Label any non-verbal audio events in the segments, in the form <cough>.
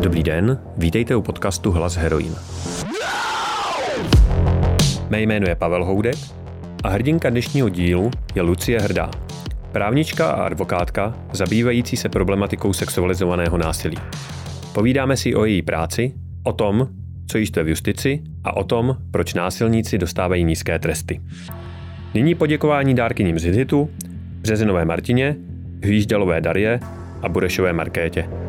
Dobrý den, vítejte u podcastu Hlas heroin. Mé jméno je Pavel Houdek a hrdinka dnešního dílu je Lucie Hrdá, právnička a advokátka zabývající se problematikou sexualizovaného násilí. Povídáme si o její práci, o tom, co jí v justici a o tom, proč násilníci dostávají nízké tresty. Nyní poděkování dárkyním z Hizitu, Březinové Martině, Hvíždalové Darie a Burešové Markétě.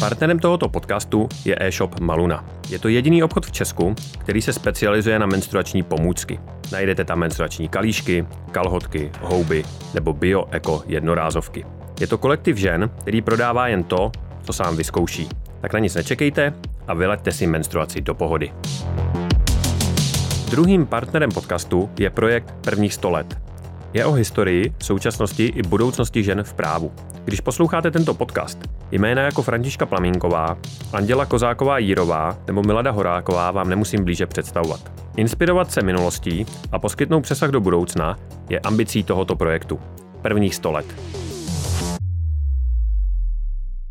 Partnerem tohoto podcastu je e-shop Maluna. Je to jediný obchod v Česku, který se specializuje na menstruační pomůcky. Najdete tam menstruační kalíšky, kalhotky, houby nebo bio-eko jednorázovky. Je to kolektiv žen, který prodává jen to, co sám vyzkouší. Tak na nic nečekejte a vyleďte si menstruaci do pohody. Druhým partnerem podcastu je projekt Prvních 100 let. Je o historii, současnosti i budoucnosti žen v právu. Když posloucháte tento podcast, jména jako Františka Plamínková, Anděla Kozáková Jírová nebo Milada Horáková vám nemusím blíže představovat. Inspirovat se minulostí a poskytnout přesah do budoucna je ambicí tohoto projektu. Prvních 100 let.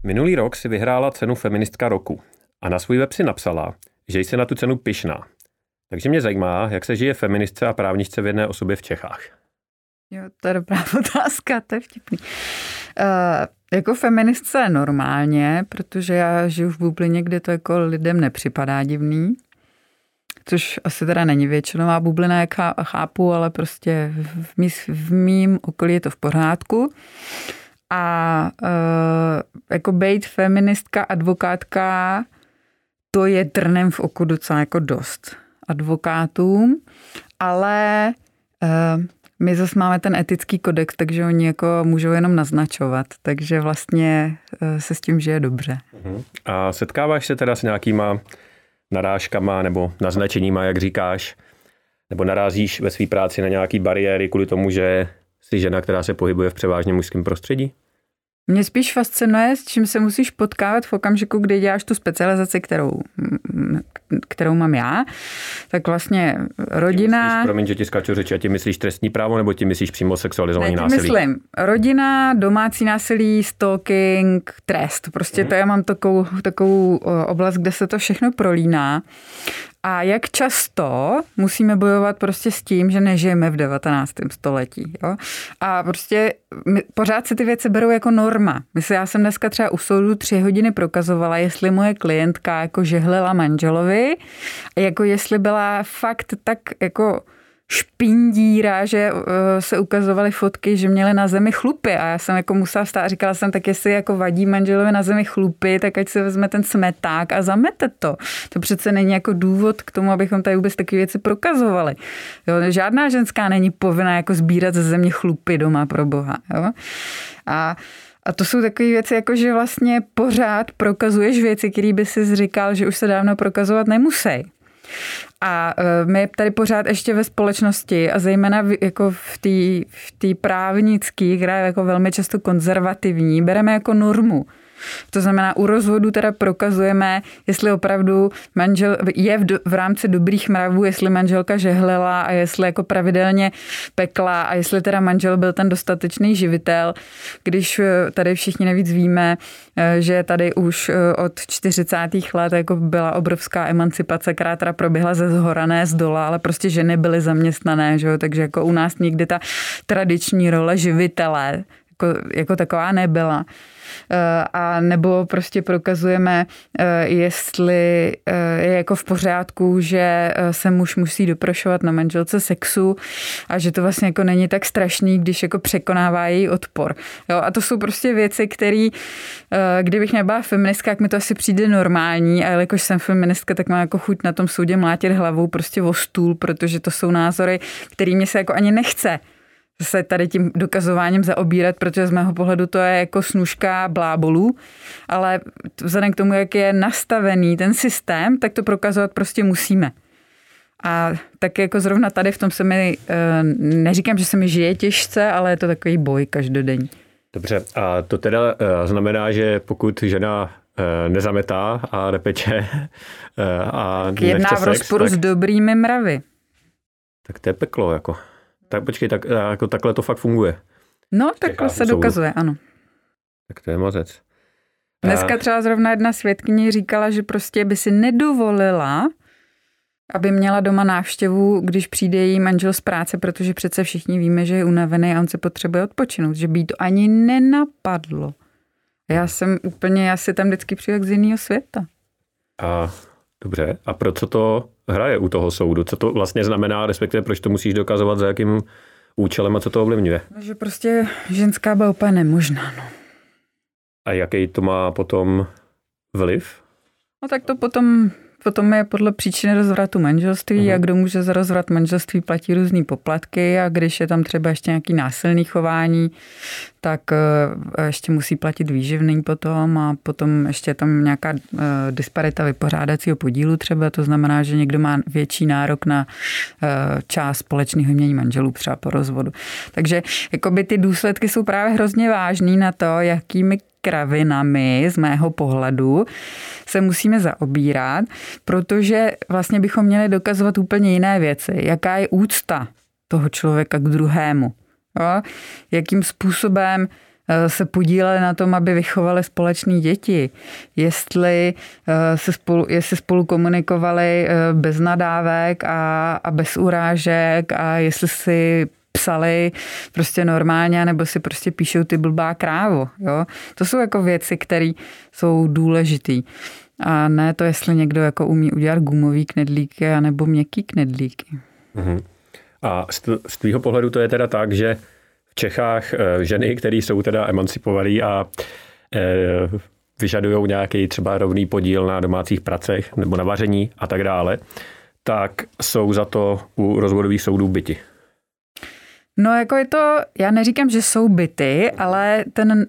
Minulý rok si vyhrála cenu Feministka roku a na svůj web si napsala, že jsi na tu cenu pyšná. Takže mě zajímá, jak se žije feministce a právničce v jedné osobě v Čechách. Jo, to je dobrá <laughs> otázka, to je vtipný. Uh, jako feministce normálně, protože já žiju v bublině, kde to jako lidem nepřipadá divný, což asi teda není většinová bublina, jak chápu, ale prostě v, mý, v mým okolí je to v pořádku. A uh, jako být feministka, advokátka, to je trnem v oku docela jako dost advokátům, ale uh, my zase máme ten etický kodex, takže oni jako můžou jenom naznačovat, takže vlastně uh, se s tím žije dobře. Uh-huh. A setkáváš se teda s nějakýma narážkama nebo naznačeníma, jak říkáš, nebo narazíš ve své práci na nějaké bariéry kvůli tomu, že jsi žena, která se pohybuje v převážně mužském prostředí? Mě spíš fascinuje, s čím se musíš potkávat v okamžiku, kdy děláš tu specializaci, kterou, kterou mám já. Tak vlastně rodina... Myslíš, promiň, že ti skáču řeči, a ti myslíš trestní právo, nebo ti myslíš přímo sexualizovaný ne, násilí? myslím rodina, domácí násilí, stalking, trest. Prostě hmm. to já mám takovou, takovou oblast, kde se to všechno prolíná. A jak často musíme bojovat prostě s tím, že nežijeme v 19. století. Jo? A prostě my, pořád se ty věci berou jako norma. Myslím, já jsem dneska třeba u soudu tři hodiny prokazovala, jestli moje klientka jako žehlila manželovi, jako jestli byla fakt tak jako špindíra, že uh, se ukazovaly fotky, že měli na zemi chlupy a já jsem jako musela stát a říkala jsem, tak jestli jako vadí manželovi na zemi chlupy, tak ať se vezme ten smeták a zamete to. To přece není jako důvod k tomu, abychom tady vůbec takové věci prokazovali. Jo, žádná ženská není povinná jako sbírat ze země chlupy doma pro boha. Jo? A a to jsou takové věci, jako že vlastně pořád prokazuješ věci, které by si říkal, že už se dávno prokazovat nemusí. A e, my tady pořád ještě ve společnosti a zejména jako v té v právnické, která je jako velmi často konzervativní, bereme jako normu to znamená, u rozvodu teda prokazujeme, jestli opravdu manžel je v, do, v rámci dobrých mravů, jestli manželka žehlela a jestli jako pravidelně pekla a jestli teda manžel byl ten dostatečný živitel, když eh, tady všichni navíc víme, eh, že tady už eh, od 40. let jako byla obrovská emancipace, která teda proběhla ze zhorané z dola, ale prostě ženy byly zaměstnané, že jo? takže jako u nás nikdy ta tradiční role živitele jako, jako taková nebyla. Eh, a nebo prostě prokazujeme, eh, jestli eh, je jako v pořádku, že se muž musí doprošovat na manželce sexu a že to vlastně jako není tak strašný, když jako překonává její odpor. Jo, a to jsou prostě věci, které, kdybych nebyla feministka, jak mi to asi přijde normální a jelikož jsem feministka, tak mám jako chuť na tom soudě mlátit hlavou prostě o stůl, protože to jsou názory, kterými se jako ani nechce se tady tím dokazováním zaobírat, protože z mého pohledu to je jako snužka blábolů, ale vzhledem k tomu, jak je nastavený ten systém, tak to prokazovat prostě musíme. A tak jako zrovna tady v tom se mi, eh, neříkám, že se mi žije těžce, ale je to takový boj každodenní. Dobře, a to teda eh, znamená, že pokud žena eh, nezametá a nepeče a Jedná v rozporu sex, tak, s dobrými mravy. Tak to je peklo, jako. Tak počkej, tak, jako takhle to fakt funguje. No, takhle se dokazuje, ano. Tak to je mozec. Dneska třeba zrovna jedna svědkyně říkala, že prostě by si nedovolila, aby měla doma návštěvu, když přijde její manžel z práce, protože přece všichni víme, že je unavený a on se potřebuje odpočinout, že by to ani nenapadlo. Já jsem úplně, já si tam vždycky přijel z jiného světa. A dobře, a pro co to hraje u toho soudu? Co to vlastně znamená, respektive proč to musíš dokazovat, za jakým účelem a co to ovlivňuje? No, že prostě ženská byla úplně nemožná, no. A jaký to má potom vliv? No tak to potom potom je podle příčiny rozvratu manželství uh-huh. a kdo může za rozvrat manželství platí různé poplatky a když je tam třeba ještě nějaký násilný chování, tak eh, ještě musí platit výživný potom a potom ještě tam nějaká eh, disparita vypořádacího podílu třeba, to znamená, že někdo má větší nárok na eh, část společného mění manželů třeba po rozvodu. Takže jakoby ty důsledky jsou právě hrozně vážný na to, jakými kravinami z mého pohledu se musíme zaobírat, protože vlastně bychom měli dokazovat úplně jiné věci. Jaká je úcta toho člověka k druhému. Jo? Jakým způsobem eh, se podíleli na tom, aby vychovali společné děti, jestli eh, se spolu, jestli spolu komunikovali eh, bez nadávek a, a bez urážek a jestli si psali prostě normálně, nebo si prostě píšou ty blbá krávo. Jo? To jsou jako věci, které jsou důležitý. A ne to, jestli někdo jako umí udělat gumový knedlíky nebo měkký knedlíky. Uh-huh. A z tvýho pohledu to je teda tak, že v Čechách eh, ženy, které jsou teda emancipované a e, vyžadují nějaký třeba rovný podíl na domácích pracech nebo na vaření a tak dále, tak jsou za to u rozvodových soudů byti. No jako je to, já neříkám, že jsou byty, ale ten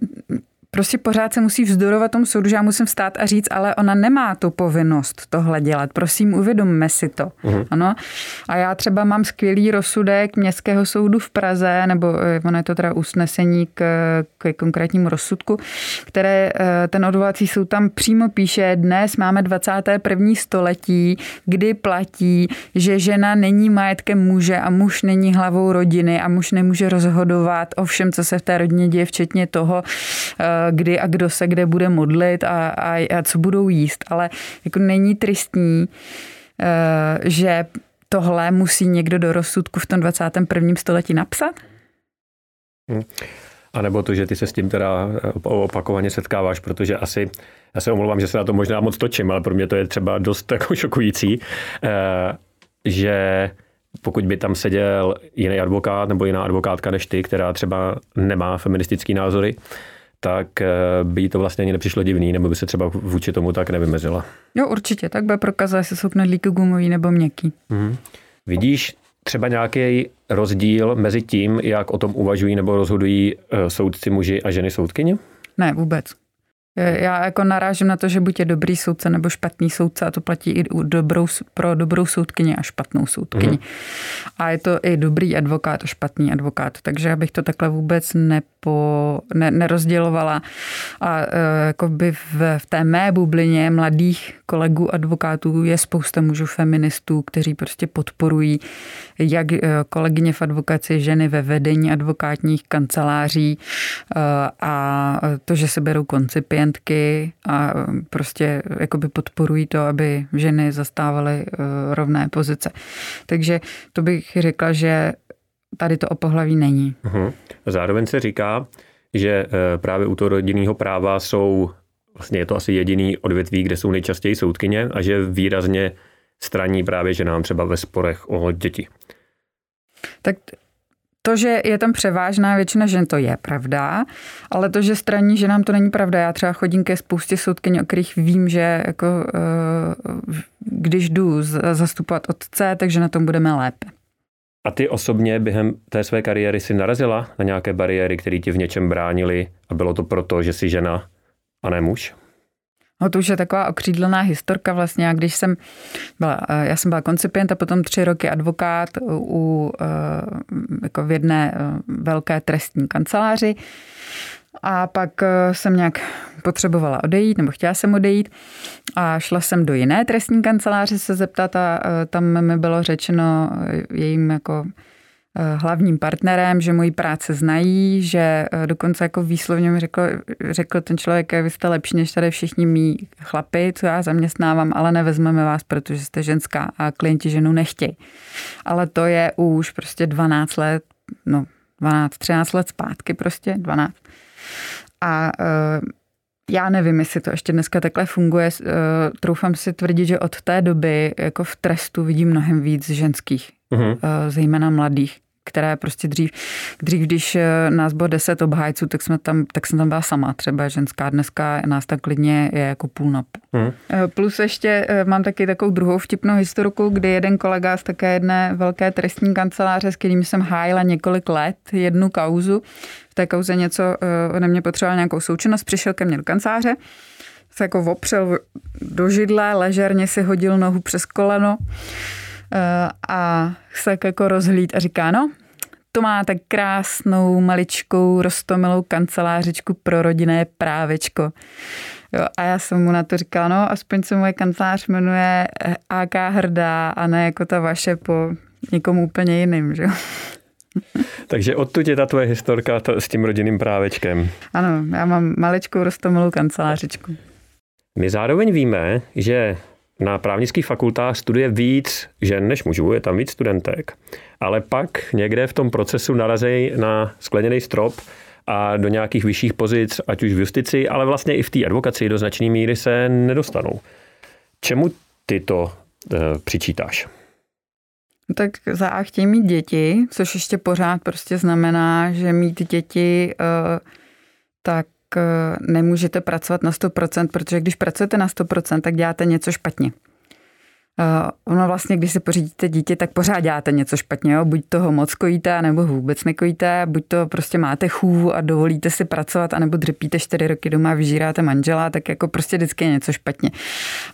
prostě pořád se musí vzdorovat tomu soudu, že já musím vstát a říct, ale ona nemá tu povinnost tohle dělat. Prosím, uvědomme si to. Uh-huh. Ano. A já třeba mám skvělý rozsudek Městského soudu v Praze, nebo eh, ono je to teda usnesení k, k konkrétnímu rozsudku, které eh, ten odvolací soud tam přímo píše, dnes máme 21. století, kdy platí, že žena není majetkem muže a muž není hlavou rodiny a muž nemůže rozhodovat o všem, co se v té rodině děje, včetně toho, eh, kdy a kdo se kde bude modlit a, a, a co budou jíst, ale jako není tristní, eh, že tohle musí někdo do rozsudku v tom 21. století napsat? Hmm. A nebo to, že ty se s tím teda eh, opakovaně setkáváš, protože asi, já se omlouvám, že se na to možná moc točím, ale pro mě to je třeba dost <laughs> jako šokující, eh, že pokud by tam seděl jiný advokát nebo jiná advokátka než ty, která třeba nemá feministický názory, tak eh, by to vlastně ani nepřišlo divný, nebo by se třeba vůči tomu tak nevymezila. Jo, určitě, tak bude prokazat, jestli jsou knedlíky gumový nebo měkký. Mm-hmm. Vidíš třeba nějaký rozdíl mezi tím, jak o tom uvažují nebo rozhodují eh, soudci muži a ženy soudkyně? Ne, vůbec. Já jako narážím na to, že buď je dobrý soudce nebo špatný soudce a to platí i dobrou, pro dobrou soudkyni a špatnou soudkyni. Mm. A je to i dobrý advokát a špatný advokát. Takže já bych to takhle vůbec nepo, ne, nerozdělovala. A e, jako by v, v té mé bublině mladých kolegů advokátů je spousta mužů feministů, kteří prostě podporují jak e, kolegyně v advokaci, ženy ve vedení advokátních kanceláří e, a to, že se berou koncipient klientky a prostě jakoby podporují to, aby ženy zastávaly eh, rovné pozice. Takže to bych řekla, že tady to o pohlaví není. Zároveň se říká, že eh, právě u toho rodinného práva jsou, vlastně je to asi jediný odvětví, kde jsou nejčastěji soudkyně a že výrazně straní právě ženám třeba ve sporech o děti. Tak to, že je tam převážná většina žen, to je pravda, ale to, že straní že nám to není pravda. Já třeba chodím ke spoustě soudkyň, o kterých vím, že jako, eh, když jdu zastupovat otce, takže na tom budeme lépe. A ty osobně během té své kariéry si narazila na nějaké bariéry, které ti v něčem bránily a bylo to proto, že jsi žena a ne muž? No to už je taková okřídlená historka vlastně. A když jsem byla, eh, já jsem byla koncipient a potom tři roky advokát u, eh, jako v jedné eh, velké trestní kanceláři. A pak jsem nějak potřebovala odejít, nebo chtěla jsem odejít a šla jsem do jiné trestní kanceláře se zeptat a tam mi bylo řečeno jejím jako hlavním partnerem, že moji práce znají, že eh, dokonce jako výslovně mi řekl, řekl ten člověk, vy jste lepší než tady všichni mý chlapy, co já zaměstnávám, ale nevezmeme vás, protože jste ženská a klienti ženu nechtějí. Ale to je už prostě 12 let, no 12, 13 let zpátky prostě, 12. A uh, já nevím, jestli to ještě dneska takhle funguje. Uh, troufám si tvrdit, že od té doby jako v trestu vidím mnohem víc ženských, uh-huh. uh, zejména mladých které prostě dřív, dřív, když eh, nás bylo deset obhájců, tak, jsme tam, tak jsem tam byla sama třeba ženská. Dneska nás tak klidně je jako půl na půl. Hmm. Plus ještě eh, mám taky takovou druhou vtipnou historiku, kdy jeden kolega z také jedné velké trestní kanceláře, s kterým jsem hájila několik let jednu kauzu, v té kauze něco ode mě potřeboval nějakou součinnost, přišel ke mně do kanceláře, se jako opřel do židle, ležerně si hodil nohu přes koleno Eh, a se tak jako rozhlíd a říká, no, to má tak krásnou, maličkou, rostomilou kancelářičku pro rodinné právečko. Jo, a já jsem mu na to říkala, no, aspoň se moje kancelář jmenuje AK Hrdá a ne jako ta vaše po někomu úplně jiným, že jo. <laughs> Takže odtud je ta tvoje historka s tím rodinným právečkem. Ano, já mám maličkou rostomilou kancelářičku. My zároveň víme, že na právnických fakultách studuje víc žen než mužů, je tam víc studentek, ale pak někde v tom procesu narazí na skleněný strop a do nějakých vyšších pozic, ať už v justici, ale vlastně i v té advokaci do značné míry se nedostanou. Čemu ty to e, přičítáš? No tak za A chtějí mít děti, což ještě pořád prostě znamená, že mít děti e, tak Eh, nemůžete pracovat na 100%, protože když pracujete na 100%, tak děláte něco špatně. Uh, ono vlastně, když si pořídíte dítě, tak pořád děláte něco špatně. Jo? Buď toho moc kojíte, nebo vůbec nekojíte, buď to prostě máte chůvu a dovolíte si pracovat, anebo dřepíte čtyři roky doma a vyžíráte manžela, tak jako prostě vždycky je něco špatně.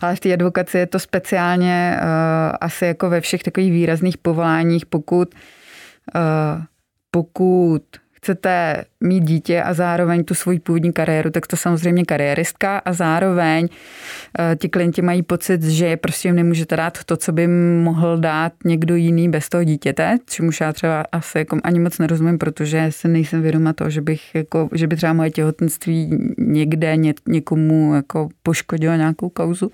Ale v té advokaci je to speciálně uh, asi jako ve všech takových výrazných povoláních, pokud uh, pokud chcete mít dítě a zároveň tu svoji původní kariéru, tak to samozřejmě kariéristka a zároveň eh, ti klienti mají pocit, že prostě jim nemůžete dát to, co by mohl dát někdo jiný bez toho dítěte, čemuž já třeba asi jako ani moc nerozumím, protože se nejsem vědoma toho, že, bych jako, že by třeba moje těhotenství někde ně, někomu jako poškodilo nějakou kauzu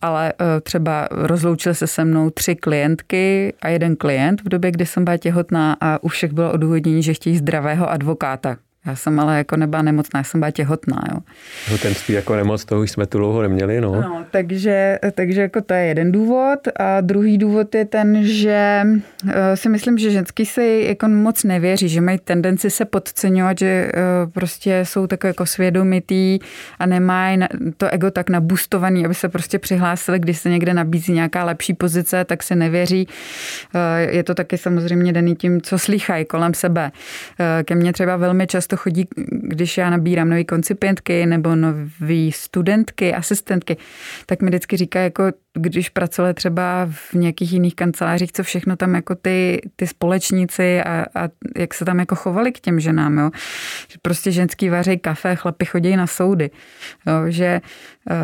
ale eh, třeba rozloučily se se mnou tři klientky a jeden klient v době, kdy jsem byla těhotná a u všech bylo odůvodnění, že chtějí zdravého advokáta. Já jsem ale jako nebyla nemocná, já jsem byla těhotná. Jo. Hotenství jako nemoc, to už jsme tu dlouho neměli. No. No, takže, takže jako to je jeden důvod. A druhý důvod je ten, že eh, si myslím, že ženský si jako moc nevěří, že mají tendenci se podceňovat, že eh, prostě jsou tak jako svědomitý a nemají to ego tak nabustovaný, aby se prostě přihlásili, když se někde nabízí nějaká lepší pozice, tak se nevěří. Eh, je to taky samozřejmě daný tím, co slychají kolem sebe. Ke mně třeba velmi často chodí, když já nabírám nové koncipientky nebo nové studentky, asistentky, tak mi vždycky říká, jako když pracovali třeba v nějakých jiných kancelářích, co všechno tam jako ty, ty společníci a, a jak se tam jako chovali k těm ženám, jo. Že prostě ženský vaří kafe, chlapi chodí na soudy, jo. Že, uh,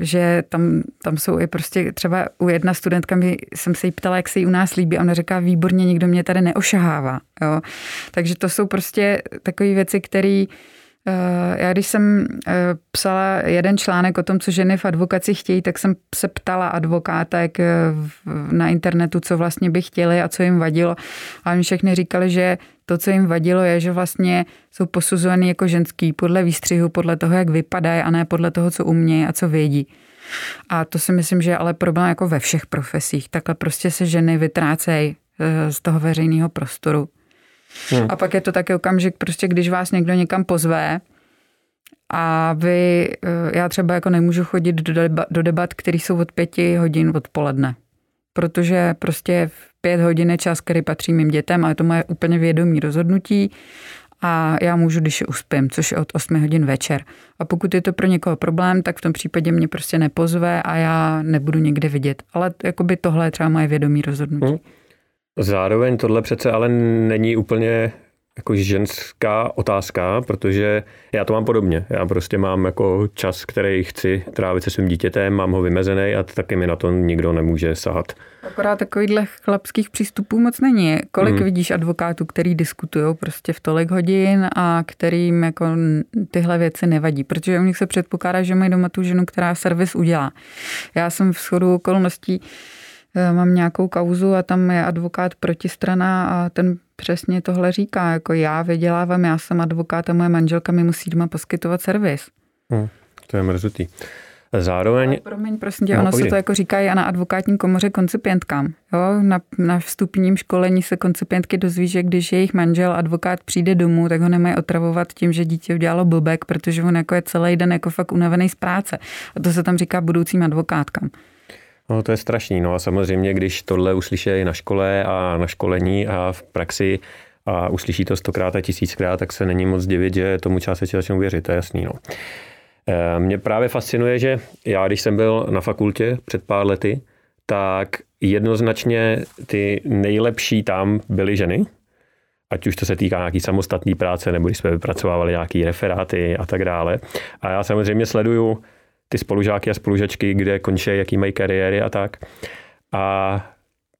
že tam, tam jsou i prostě třeba u jedna studentka, mi, jsem se jí ptala, jak se jí u nás líbí a ona říká, výborně, nikdo mě tady neošahává, jo. Takže to jsou prostě takové věci, které já když jsem eh, psala jeden článek o tom, co ženy v advokaci chtějí, tak jsem se ptala advokátek eh, na internetu, co vlastně by chtěli a co jim vadilo. A oni všechny říkali, že to, co jim vadilo, je, že vlastně jsou posuzovaný jako ženský podle výstřihu, podle toho, jak vypadají a ne podle toho, co umějí a co vědí. A to si myslím, že je ale problém jako ve všech profesích. Takhle prostě se ženy vytrácejí z toho veřejného prostoru. Hmm. A pak je to taky okamžik, prostě když vás někdo někam pozve a vy, eh, já třeba jako nemůžu chodit do, debat, do debat, které jsou od pěti hodin odpoledne. Protože prostě v pět hodin je čas, který patří mým dětem, ale to moje úplně vědomí rozhodnutí a já můžu, když je uspím, což je od 8 hodin večer. A pokud je to pro někoho problém, tak v tom případě mě prostě nepozve a já nebudu někde vidět. Ale jakoby tohle je třeba moje vědomí rozhodnutí. Hmm. Zároveň tohle přece ale není úplně jako ženská otázka, protože já to mám podobně. Já prostě mám jako čas, který chci trávit se svým dítětem, mám ho vymezený a taky mi na to nikdo nemůže sahat. Akorát takovýchhle chlapských přístupů moc není. Kolik hmm. vidíš advokátů, který diskutují prostě v tolik hodin a kterým jako tyhle věci nevadí, protože u nich se předpokládá, že mají doma tu ženu, která servis udělá. Já jsem v shodu okolností mám nějakou kauzu a tam je advokát protistrana a ten přesně tohle říká. Jako já vydělávám, já jsem advokát a moje manželka mi musí doma poskytovat servis. Hmm, to je mrzutý. Zároveň... Ale promiň, prosím tě, no, ono pojde. se to jako říká i na advokátní komoře koncipientkám. Jo? Na, na vstupním školení se koncipientky dozví, že když jejich manžel, advokát přijde domů, tak ho nemají otravovat tím, že dítě udělalo blbek, protože on jako je celý den jako fakt unavený z práce. A to se tam říká budoucím advokátkám. No to je strašný. No a samozřejmě, když tohle uslyší na škole a na školení a v praxi a uslyší to stokrát a tisíckrát, tak se není moc divit, že tomu částečně začnou věřit, to je jasný. No. Eh, mě právě fascinuje, že já, když jsem byl na fakultě před pár lety, tak jednoznačně ty nejlepší tam byly ženy, ať už to se týká nějaký samostatné práce, nebo když jsme vypracovávali nějaké referáty a tak dále. A já samozřejmě sleduju ty spolužáky a spolužačky, kde končí, jaký mají kariéry a tak. A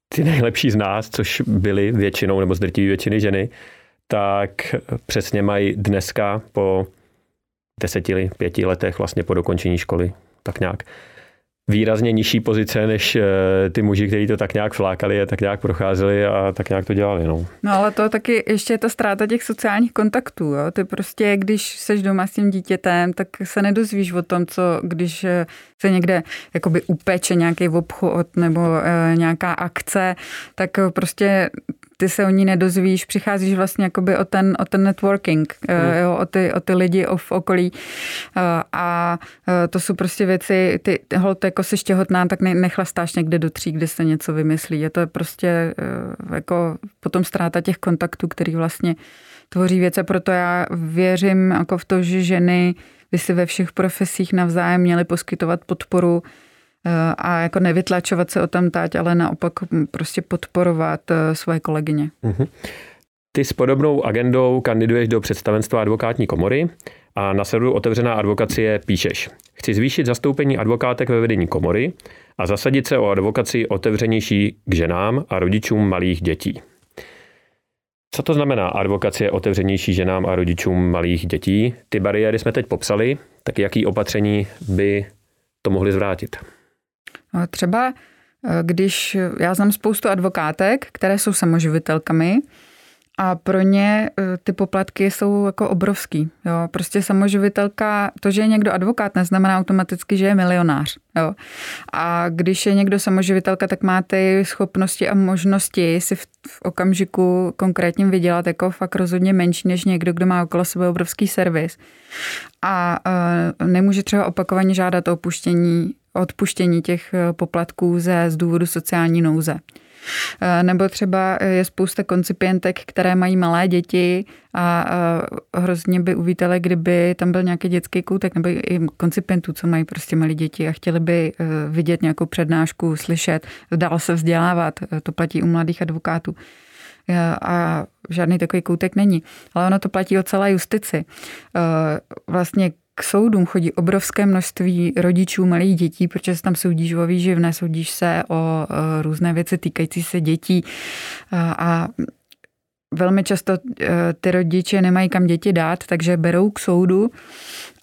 ty nejlepší z nás, což byly většinou, nebo z většiny ženy, tak přesně mají dneska po deseti, pěti letech vlastně po dokončení školy, tak nějak výrazně nižší pozice než eh, ty muži, kteří to tak nějak flákali a tak nějak procházeli a tak nějak to dělali. No, no ale to taky ještě je ta ztráta těch sociálních kontaktů. Jo? Ty prostě, když seš doma s tím dítětem, tak se nedozvíš o tom, co když eh, se někde jakoby upeče nějaký obchod nebo e, nějaká akce, tak prostě ty se o ní nedozvíš, přicházíš vlastně jakoby o ten, o ten networking, mm. jo, o, ty, o ty lidi v okolí eh, a eh, to jsou prostě věci, ty hold, jako jsi těhotná, tak nechlastáš někde do tří, kde se něco vymyslí. Je to prostě jako potom ztráta těch kontaktů, který vlastně tvoří věce, proto já věřím jako v to, že ženy by si ve všech profesích navzájem měly poskytovat podporu a jako nevytlačovat se o tam tať, ale naopak prostě podporovat eh, svoje kolegyně. Mm-hmm. Ty s podobnou agendou kandiduješ do představenstva advokátní komory a na serveru Otevřená advokacie píšeš. Chci zvýšit zastoupení advokátek ve vedení komory a zasadit se o advokaci otevřenější k ženám a rodičům malých dětí. Co to znamená advokacie otevřenější ženám a rodičům malých dětí? Ty bariéry jsme teď popsali, tak jaký opatření by to mohly zvrátit? Třeba eh, když já znám spoustu advokátek, které jsou samoživitelkami a pro ně eh, ty poplatky jsou jako obrovský. Jo. Prostě samoživitelka, to, že je někdo advokát, neznamená automaticky, že je milionář. Jo. A když je někdo samoživitelka, tak má ty schopnosti a možnosti si v, v okamžiku konkrétním vydělat jako fakt rozhodně menší než někdo, kdo má okolo sebe obrovský servis. A uh, nemůže třeba opakovaně žádat o opuštění odpuštění těch eh, poplatků ze z důvodu sociální nouze. Eh, nebo třeba je spousta koncipientek, které mají malé děti a eh, hrozně by uvítali, kdyby tam byl nějaký dětský koutek, nebo i koncipientů, co mají prostě malé děti a chtěli by vidět nějakou přednášku, slyšet, dál se vzdělávat. To platí u mladých advokátů a žádný takový koutek není. Ale ono to platí o celé justici. Vlastně k soudům chodí obrovské množství rodičů malých dětí, protože se tam soudíš o výživné, soudíš se o e, různé věci týkající se dětí. A velmi často e, ty rodiče nemají kam děti dát, takže berou k soudu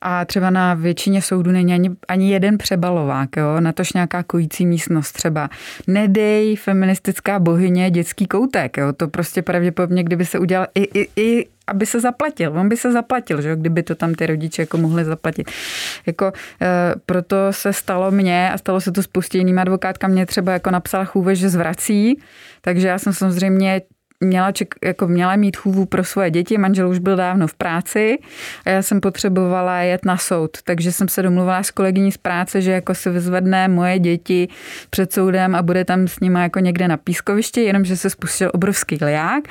a třeba na většině soudů není ani, ani jeden přebalovák, jo? natož nějaká kojící místnost třeba. Nedej feministická bohyně dětský koutek, jo? to prostě pravděpodobně, kdyby se udělal i, i, i aby se zaplatil. On by se zaplatil, že kdyby to tam ty rodiče jako mohli zaplatit. Jako, e, proto se stalo mně a stalo se to spoustě jiným advokátka. Mě třeba jako napsala chůve, že zvrací, takže já jsem samozřejmě měla, ček, jako měla mít chůvu pro svoje děti, manžel už byl dávno v práci a já jsem potřebovala jet na soud, takže jsem se domluvila s kolegyní z práce, že jako se vyzvedne moje děti před soudem a bude tam s nimi jako někde na pískovišti, jenomže se spustil obrovský liák,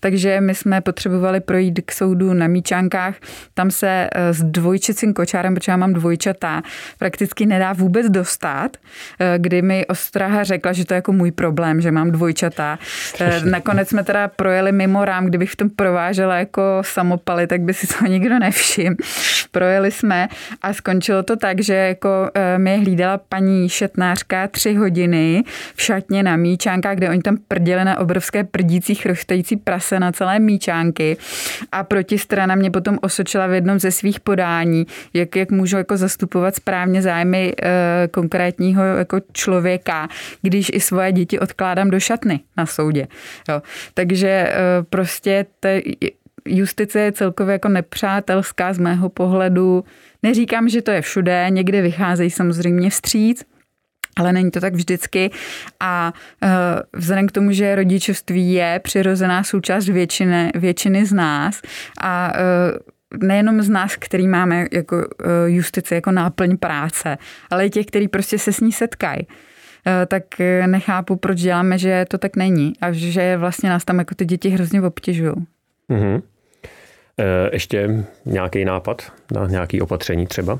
takže my jsme potřebovali projít k soudu na Míčánkách, tam se eh, s dvojčecím kočárem, protože já mám dvojčata, prakticky nedá vůbec dostat, eh, kdy mi Ostraha řekla, že to je jako můj problém, že mám dvojčata. Eh, nakonec jsme teda teda projeli mimo rám, kdybych v tom provážela jako samopaly, tak by si to nikdo nevšiml. Projeli jsme a skončilo to tak, že jako eh, mě hlídala paní šetnářka tři hodiny v šatně na míčánkách, kde oni tam prděli na obrovské prdící chrochtající prase na celé míčánky a protistrana mě potom osočila v jednom ze svých podání, jak, jak můžu jako zastupovat správně zájmy e, konkrétního jako člověka, když i svoje děti odkládám do šatny na soudě. Jo. Takže e, prostě te, justice je celkově jako nepřátelská z mého pohledu. Neříkám, že to je všude, někde vycházejí samozřejmě vstříc, ale není to tak vždycky a uh, vzhledem k tomu, že rodičovství je přirozená součást většiny, většiny z nás a uh, nejenom z nás, který máme jako justici jako náplň práce, ale i těch, který prostě se s ní setkají tak nechápu, proč děláme, že to tak není a že vlastně nás tam jako ty děti hrozně obtěžují. Mm-hmm. Ještě nějaký nápad na nějaké opatření třeba?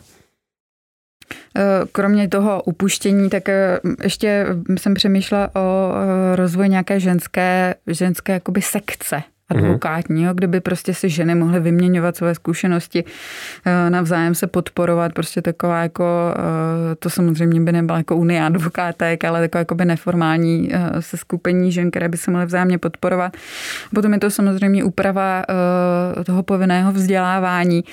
Eh, kromě toho upuštění, tak eh, ještě jsem přemýšlela o eh, rozvoji nějaké ženské, ženské jakoby sekce Mhm. advokátního, kde by prostě si ženy mohly vyměňovat své zkušenosti, eh, navzájem se podporovat, prostě taková jako, eh, to samozřejmě by nebyla jako unie advokátek, ale taková jako by neformální eh, se skupení žen, které by se mohly vzájemně podporovat. Potom je to samozřejmě úprava toho povinného vzdělávání,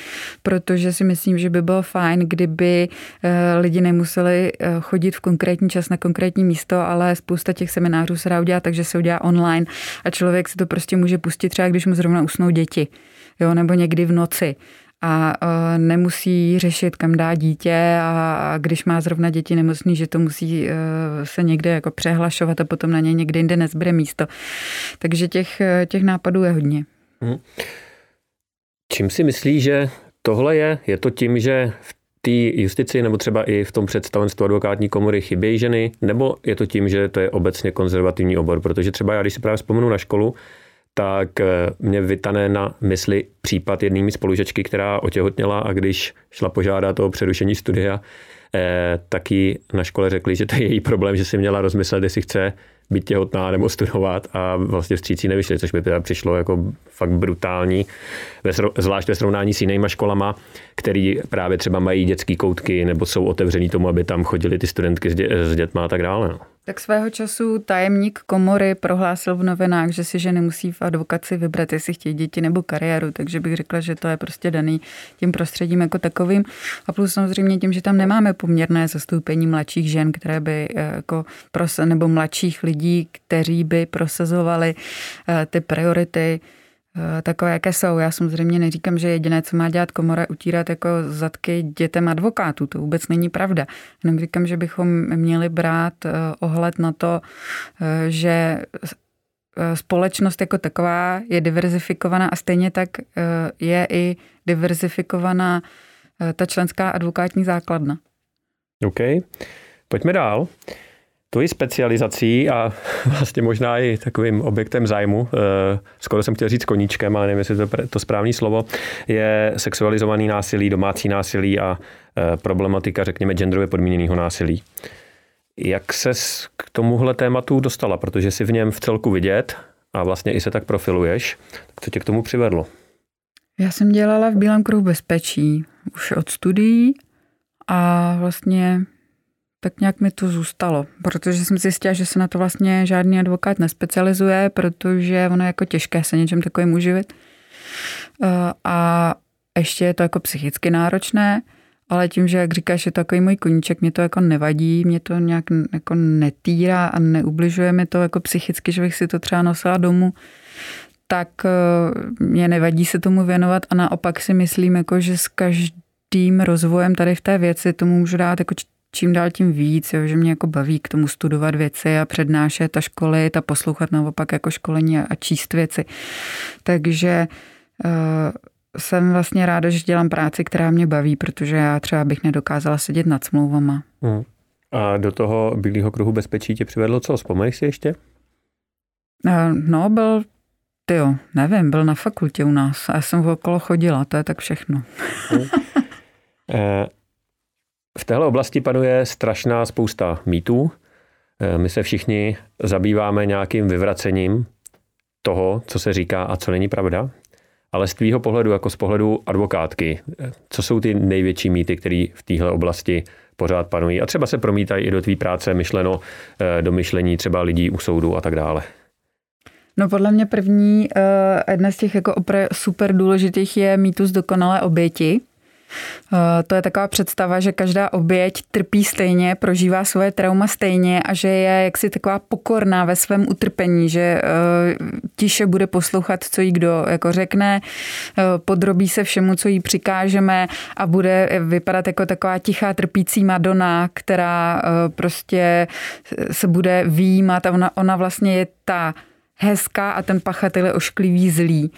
protože si myslím, že by bylo fajn, kdyby lidi nemuseli chodit v konkrétní čas na konkrétní místo, ale spousta těch seminářů se dá udělat, takže se udělá online a člověk si to prostě může pustit pustit třeba, když mu zrovna usnou děti, jo, nebo někdy v noci a uh, nemusí řešit, kam dá dítě a, když má zrovna děti nemocný, že to musí uh, se někde jako přehlašovat a potom na ně někde jinde nezbyde místo. Takže těch, e, těch nápadů je hodně. Hmm. Čím si myslí, že tohle je? Je to tím, že v té justici nebo třeba i v tom představenstvu advokátní komory chybějí ženy, nebo je to tím, že to je obecně konzervativní obor? Protože třeba já, když si právě vzpomenu na školu, tak eh, mě vytane na mysli případ jednými spolužečky, která otěhotněla a když šla požádat o přerušení studia, eh, taky na škole řekli, že to je její problém, že si měla rozmyslet, jestli chce být těhotná nebo studovat a vlastně vstřící nevyšli, což mi teda přišlo jako fakt brutální, zvlášť ve srovnání s jinýma školama, který právě třeba mají dětské koutky nebo jsou otevřený tomu, aby tam chodili ty studentky s, dě, s dětma a tak dále. No. Tak svého času tajemník komory prohlásil v novinách, že si ženy musí v advokaci vybrat, jestli chtějí děti nebo kariéru, takže bych řekla, že to je prostě daný tím prostředím jako takovým. A plus samozřejmě tím, že tam nemáme poměrné zastoupení mladších žen, které by eh, jako pros- nebo mladších lidí, kteří by prosazovali eh, ty priority takové, jaké jsou. Já samozřejmě neříkám, že jediné, co má dělat komora, utírat jako zadky dětem advokátů. To vůbec není pravda. Jenom říkám, že bychom měli brát eh, ohled na to, eh, že společnost jako taková je diverzifikovaná a stejně tak je i diverzifikovaná ta členská advokátní základna. OK. Pojďme dál. Tvojí specializací a <laughs> vlastně možná i takovým objektem zájmu, eh, skoro jsem chtěl říct koníčkem, ale nevím, jestli to to správné slovo, je sexualizovaný násilí, domácí násilí a eh, problematika, řekněme, genderově podmíněného násilí. Jak se k tomuhle tématu dostala? Protože si v něm v celku vidět a vlastně i se tak profiluješ. Tak co tě k tomu přivedlo? Já jsem dělala v Bílém kruhu bezpečí už od studií a vlastně tak nějak mi to zůstalo, protože jsem zjistila, že se na to vlastně žádný advokát nespecializuje, protože ono je jako těžké se něčem takovým uživit. Eh, a ještě je to jako psychicky náročné, ale tím, že jak říkáš, je takový můj koníček, mě to jako nevadí, mě to nějak jako netýrá a neubližuje mi to jako psychicky, že bych si to třeba nosila domů, tak eh, mě nevadí se tomu věnovat a naopak si myslím, jako, že s každým rozvojem tady v té věci tomu můžu dát jako čím dál tím víc, jo, že mě jako baví k tomu studovat věci a přednášet a školit a poslouchat naopak jako školení a číst věci. Takže uh, jsem vlastně ráda, že dělám práci, která mě baví, protože já třeba bych nedokázala sedět nad smlouvama. Hmm. A do toho bílého kruhu bezpečí tě přivedlo co? Vzpomeneš si ještě? Uh, no, byl ty jo, nevím, byl na fakultě u nás a já jsem okolo chodila, to je tak všechno. Hmm. <laughs> V téhle oblasti panuje strašná spousta mýtů. Eh, my se všichni zabýváme nějakým vyvracením toho, co se říká a co není pravda. Ale z tvýho pohledu, jako z pohledu advokátky, co jsou ty největší mýty, které v téhle oblasti pořád panují a třeba se promítají i do tvý práce myšleno, eh, do myšlení třeba lidí u soudu a tak dále? No podle mě první, jedna z těch jako super důležitých je mýtus dokonalé oběti. Eh, to je taková představa, že každá oběť trpí stejně, prožívá svoje trauma stejně a že je jaksi taková pokorná ve svém utrpení, že eh, tiše bude poslouchat, co jí kdo jako řekne, eh, podrobí se všemu, co jí přikážeme a bude vypadat jako taková tichá trpící Madonna, která prostě se bude výjímat a ona, ona vlastně je ta hezká a ten pachatel je ošklivý zlý.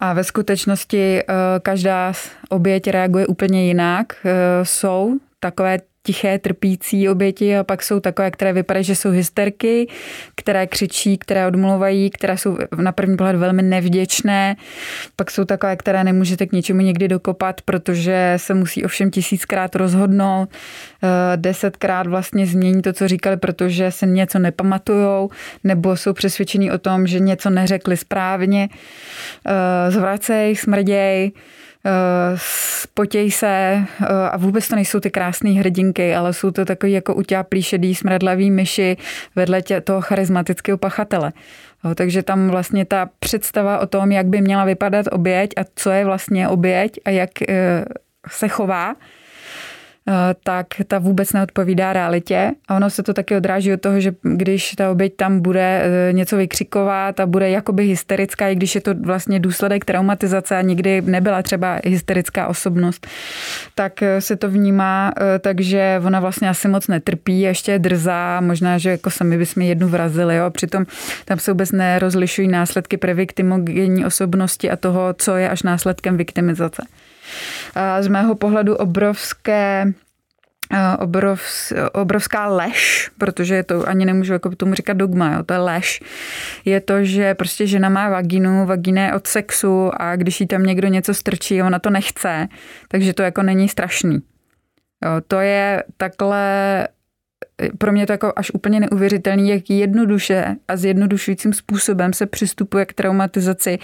A ve skutečnosti eh, každá oběť reaguje úplně jinak. Eh, jsou takové tiché, trpící oběti a pak jsou takové, které vypadají, že jsou hysterky, které křičí, které odmluvají, které jsou na první pohled velmi nevděčné. Pak jsou takové, které nemůžete k ničemu někdy dokopat, protože se musí ovšem tisíckrát rozhodnout, eh, desetkrát vlastně změní to, co říkali, protože se něco nepamatujou, nebo jsou přesvědčení o tom, že něco neřekli správně. Eh, zvracej, smrděj, potěj se eh, a vůbec to nejsou ty krásné hrdinky, ale jsou to takový jako utáplý šedý smradlavý myši vedle tě, toho charismatického pachatele. Takže tam vlastně ta představa o tom, jak by měla vypadat oběť a co je vlastně oběť a jak eh, se chová, Eh, tak ta vůbec neodpovídá realitě. A ono se to taky odráží od toho, že když ta oběť tam bude eh, něco vykřikovat a bude jakoby hysterická, i když je to vlastně důsledek traumatizace a nikdy nebyla třeba hysterická osobnost, tak eh, se to vnímá, takže ona vlastně asi moc netrpí, ještě je drzá, možná, že jako sami bychom jednu vrazili, jo. přitom tam se vůbec nerozlišují následky previktimogenní osobnosti a toho, co je až následkem viktimizace z mého pohledu obrovské obrov, obrovská lež, protože to ani nemůžu jako tomu říkat dogma, jo, to je lež, je to, že prostě žena má vaginu, vagina je od sexu a když jí tam někdo něco strčí, ona to nechce, takže to jako není strašný. Jo, to je takhle pro mě to jako až úplně neuvěřitelný, jak jednoduše a zjednodušujícím způsobem se přistupuje k traumatizaci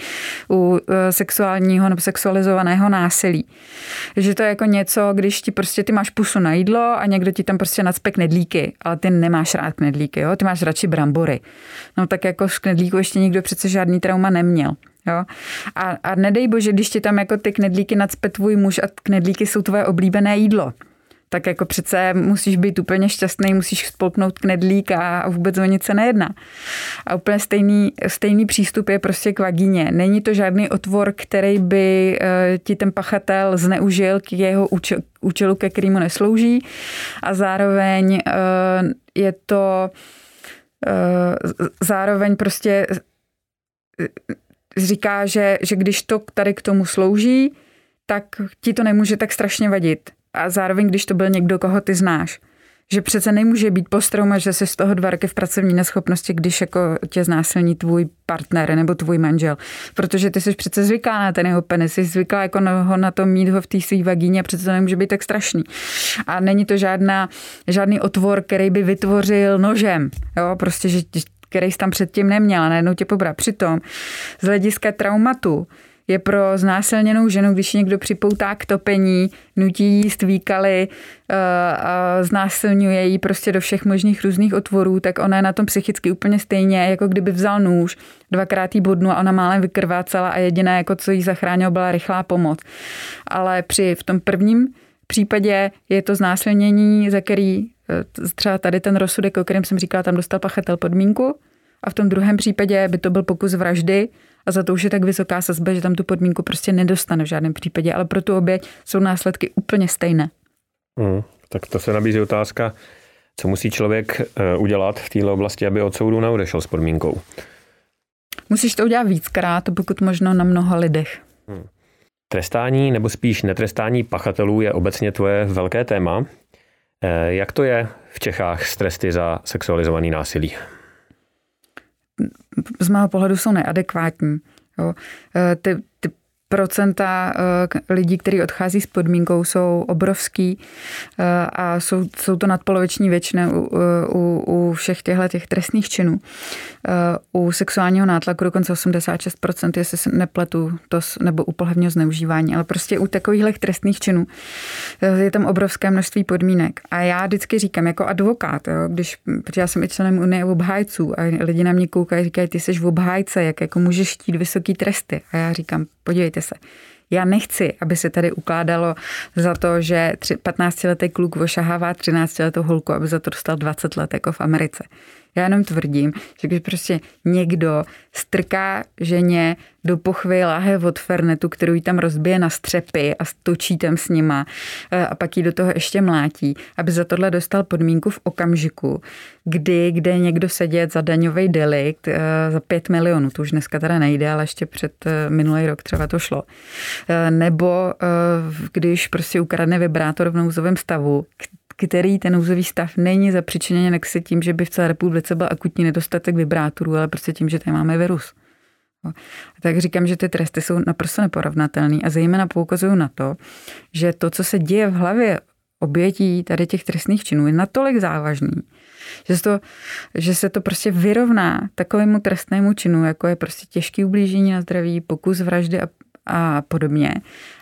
u e, sexuálního nebo sexualizovaného násilí. Že to je jako něco, když ti prostě ty máš pusu na jídlo a někdo ti tam prostě nacpe knedlíky, ale ty nemáš rád knedlíky, jo? ty máš radši brambory. No tak jako z knedlíku ještě nikdo přece žádný trauma neměl. Jo? A, a nedej bože, když ti tam jako ty knedlíky nacpe tvůj muž a knedlíky jsou tvoje oblíbené jídlo tak jako přece musíš být úplně šťastný, musíš spolknout knedlík a vůbec o nic se nejedná. A úplně stejný, stejný přístup je prostě k vagíně. Není to žádný otvor, který by eh, ti ten pachatel zneužil k jeho účelu, ke kterému neslouží a zároveň eh, je to eh, zároveň prostě říká, že, že když to tady k tomu slouží, tak ti to nemůže tak strašně vadit a zároveň, když to byl někdo, koho ty znáš. Že přece nemůže být postrauma, že jsi z toho dva roky v pracovní neschopnosti, když jako tě znásilní tvůj partner nebo tvůj manžel. Protože ty jsi přece zvyklá na ten jeho penis, jsi zvyklá jako na, ho, na to mít ho v té své vagíně přece to nemůže být tak strašný. A není to žádná, žádný otvor, který by vytvořil nožem. Jo, prostě, že který jsi tam předtím neměla, najednou tě pobrá. Přitom z hlediska traumatu je pro znásilněnou ženu, když někdo připoutá k topení, nutí jíst výkaly, eh, znásilňuje jí prostě do všech možných různých otvorů, tak ona je na tom psychicky úplně stejně, jako kdyby vzal nůž, dvakrát jí bodnu a ona málem vykrvácela a jediné, jako co jí zachránilo, byla rychlá pomoc. Ale při v tom prvním případě je to znásilnění, za který eh, třeba tady ten rozsudek, o kterém jsem říkala, tam dostal pachatel podmínku, a v tom druhém případě by to byl pokus vraždy a za to už je tak vysoká sazba, že tam tu podmínku prostě nedostane v žádném případě, ale pro tu oběť jsou následky úplně stejné. Hmm, tak to se nabízí otázka, co musí člověk eh, udělat v této oblasti, aby od soudu neodešel s podmínkou? Musíš to udělat víckrát, pokud možno na mnoha lidech. Hmm. Trestání nebo spíš netrestání pachatelů je obecně tvoje velké téma. Eh, jak to je v Čechách s tresty za sexualizovaný násilí? Z mého pohledu jsou neadekvátní. Jo. E, ty, ty procenta eh, lidí, kteří odchází s podmínkou, jsou obrovský eh, a jsou, jsou to nadpoloviční většina u, u, u všech těchto těch trestných činů. Eh, u sexuálního nátlaku dokonce 86%, jestli se nepletu, to, nebo u pohlavního zneužívání, ale prostě u takovýchhle trestných činů je tam obrovské množství podmínek. A já vždycky říkám, jako advokát, jo, když, protože já jsem i členem Unie obhájců a lidi na mě koukají, říkají, ty jsi v obhájce, jak jako můžeš chtít vysoký tresty. A já říkám, podívejte se, já nechci, aby se tady ukládalo za to, že 15-letý kluk ošahává 13-letou holku, aby za to dostal 20 let jako v Americe. Já jenom tvrdím, že když prostě někdo strká ženě do pochvy láhev od fernetu, kterou jí tam rozbije na střepy a stočí tam s nima eh, a pak jí do toho ještě mlátí, aby za tohle dostal podmínku v okamžiku, kdy kde někdo sedět za daňový delikt eh, za 5 milionů, to už dneska teda nejde, ale ještě před eh, minulý rok třeba to šlo. Nebo když prostě ukradne vibrátor v nouzovém stavu, který ten nouzový stav není zapříčiněn se tím, že by v celé republice byl akutní nedostatek vibrátorů, ale prostě tím, že tady máme virus. Tak říkám, že ty tresty jsou naprosto neporovnatelné a zejména poukazují na to, že to, co se děje v hlavě obětí tady těch trestných činů, je natolik závažný, že se to, že se to prostě vyrovná takovému trestnému činu, jako je prostě těžký ublížení na zdraví, pokus vraždy a, a podobně,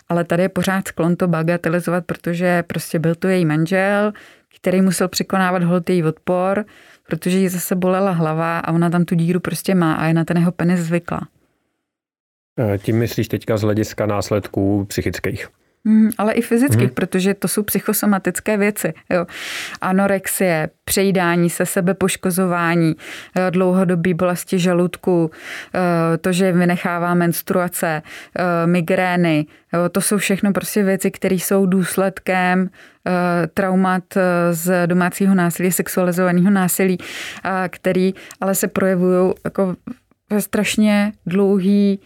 ale tady je pořád sklon to bagatelizovat, protože prostě byl to její manžel, který musel překonávat hold její odpor, protože jí zase bolela hlava a ona tam tu díru prostě má a je na ten jeho penis zvykla. E, tím myslíš teďka z hlediska následků psychických? Mm, ale i fyzických, mm. protože to jsou psychosomatické věci. Jo. Anorexie, přejídání se, sebepoškozování, eh, dlouhodobý bolesti žaludku, eh, to, že vynechává menstruace, eh, migrény, jo, to jsou všechno prostě věci, které jsou důsledkem traumat z domácího násilí, sexualizovaného násilí, který ale se projevují jako ve strašně dlouhý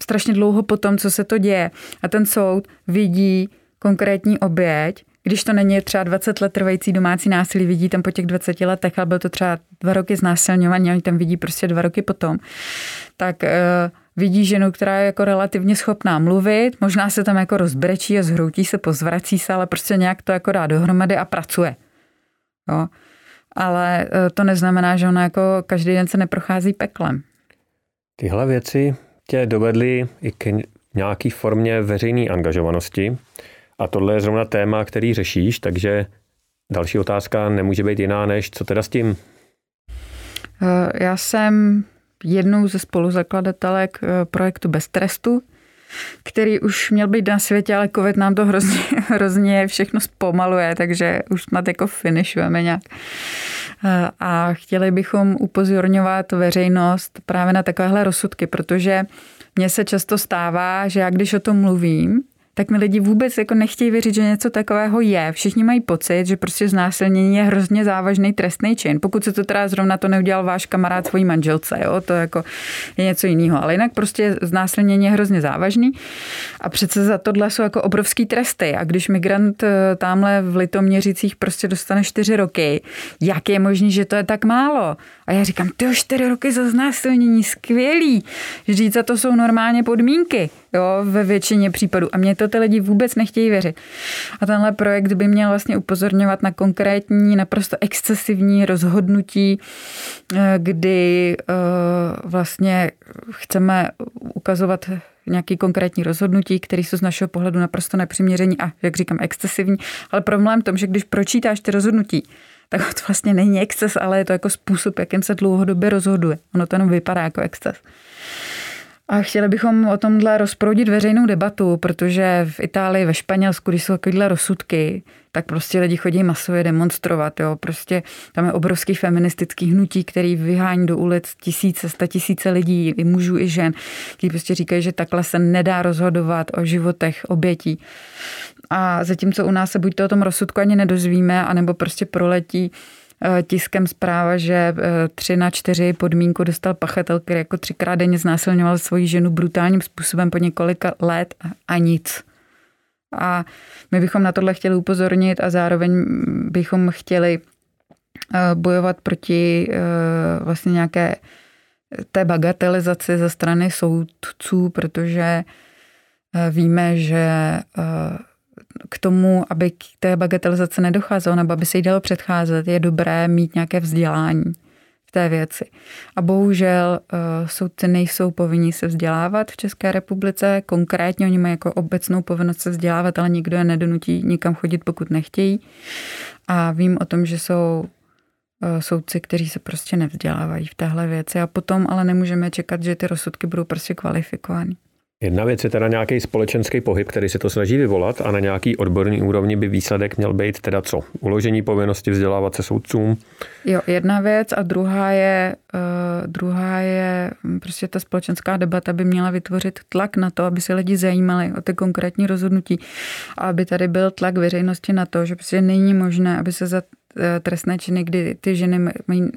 strašně dlouho po tom, co se to děje. A ten soud vidí konkrétní oběť, když to není třeba 20 let trvající domácí násilí, vidí tam po těch 20 letech, ale byl to třeba dva roky znásilňování, oni tam vidí prostě dva roky potom, tak uh, vidí ženu, která je jako relativně schopná mluvit, možná se tam jako rozbrečí a zhroutí se, pozvrací se, ale prostě nějak to jako dá dohromady a pracuje. Jo. Ale uh, to neznamená, že ona jako každý den se neprochází peklem. Tyhle věci tě dovedly i k nějaký formě veřejné angažovanosti. A tohle je zrovna téma, který řešíš, takže další otázka nemůže být jiná, než co teda s tím? Eh, já jsem jednou ze spoluzakladatelek eh, projektu Bez trestu, který už měl být na světě, ale COVID nám to hrozně, <laughs> hrozně všechno zpomaluje, takže už snad jako finišujeme nějak. Eh, a chtěli bychom upozorňovat veřejnost právě na takovéhle rozsudky, protože mně se často stává, že já když o tom mluvím, tak mi lidi vůbec jako nechtějí věřit, že něco takového je. Všichni mají pocit, že prostě znásilnění je hrozně závažný trestný čin. Pokud se to teda zrovna to neudělal váš kamarád svojí manželce, jo, to jako je něco jiného. Ale jinak prostě znásilnění je hrozně závažný a přece za tohle jsou jako obrovský tresty. A když migrant eh, tamhle v Litoměřicích prostě dostane čtyři roky, jak je možné, že to je tak málo? A já říkám, ty čtyři roky za znásilnění, skvělý. Říct za to jsou normálně podmínky jo, ve většině případů. A mě to ty lidi vůbec nechtějí věřit. A tenhle projekt by měl vlastně upozorňovat na konkrétní, naprosto excesivní rozhodnutí, eh, kdy eh, vlastně chceme ukazovat nějaký konkrétní rozhodnutí, které jsou z našeho pohledu naprosto nepřiměření a, jak říkám, excesivní. Ale problém v tom, že když pročítáš ty rozhodnutí, tak to vlastně není exces, ale je to jako způsob, jakým se dlouhodobě rozhoduje. Ono to jenom vypadá jako exces. A chtěli bychom o tomhle rozproudit veřejnou debatu, protože v Itálii, ve Španělsku, když jsou takovéhle rozsudky, tak prostě lidi chodí masově demonstrovat. Jo. Prostě tam je obrovský feministický hnutí, který vyhání do ulic tisíce, sta tisíce lidí, i mužů, i žen, kteří prostě říkají, že takhle se nedá rozhodovat o životech obětí. A zatímco u nás se buď to o tom rozsudku ani nedozvíme, anebo prostě proletí tiskem zpráva, že eh, tři na čtyři podmínku dostal pachatel, který jako třikrát denně znásilňoval svoji ženu brutálním způsobem po několika let a nic. A my bychom na tohle chtěli upozornit a zároveň bychom chtěli eh, bojovat proti vlastně nějaké té bagatelizaci ze strany soudců, protože víme, že k tomu, aby k té bagatelizaci nedocházelo, nebo aby se jí dalo předcházet, je dobré mít nějaké vzdělání v té věci. A bohužel uh, soudci nejsou povinni se vzdělávat v České republice. Konkrétně oni mají jako obecnou povinnost se vzdělávat, ale nikdo je nedonutí nikam chodit, pokud nechtějí. A vím o tom, že jsou uh, soudci, kteří se prostě nevzdělávají v téhle věci a potom ale nemůžeme čekat, že ty rozsudky budou prostě kvalifikované. Jedna věc je teda nějaký společenský pohyb, který se to snaží vyvolat a na nějaký odborný úrovni by výsledek měl být teda co? Uložení povinnosti vzdělávat se soudcům? Jo, jedna věc a druhá je, uh, druhá je hm, prostě ta společenská debata by měla vytvořit tlak na to, aby se lidi zajímali o ty konkrétní rozhodnutí a aby tady byl tlak veřejnosti na to, že prostě není možné, aby se za eh, trestné činy, kdy ty ženy mají, uh,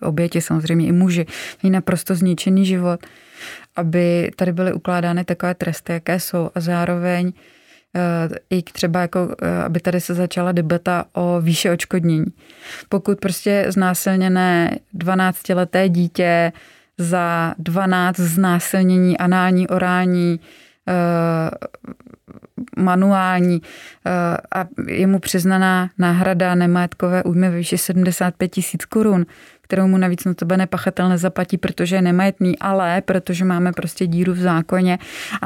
oběti samozřejmě i muži, mají naprosto zničený život, aby tady byly ukládány takové tresty, jaké jsou a zároveň eh, i třeba jako, eh, aby tady se začala debata o výše očkodnění. Pokud prostě znásilněné 12-leté dítě za 12 znásilnění anální, orální, eh, manuální a je mu přiznaná náhrada nemajetkové újmy ve výši 75 tisíc korun, kterou mu navíc no tebe nepachatel nezaplatí, protože je nemajetný, ale protože máme prostě díru v zákoně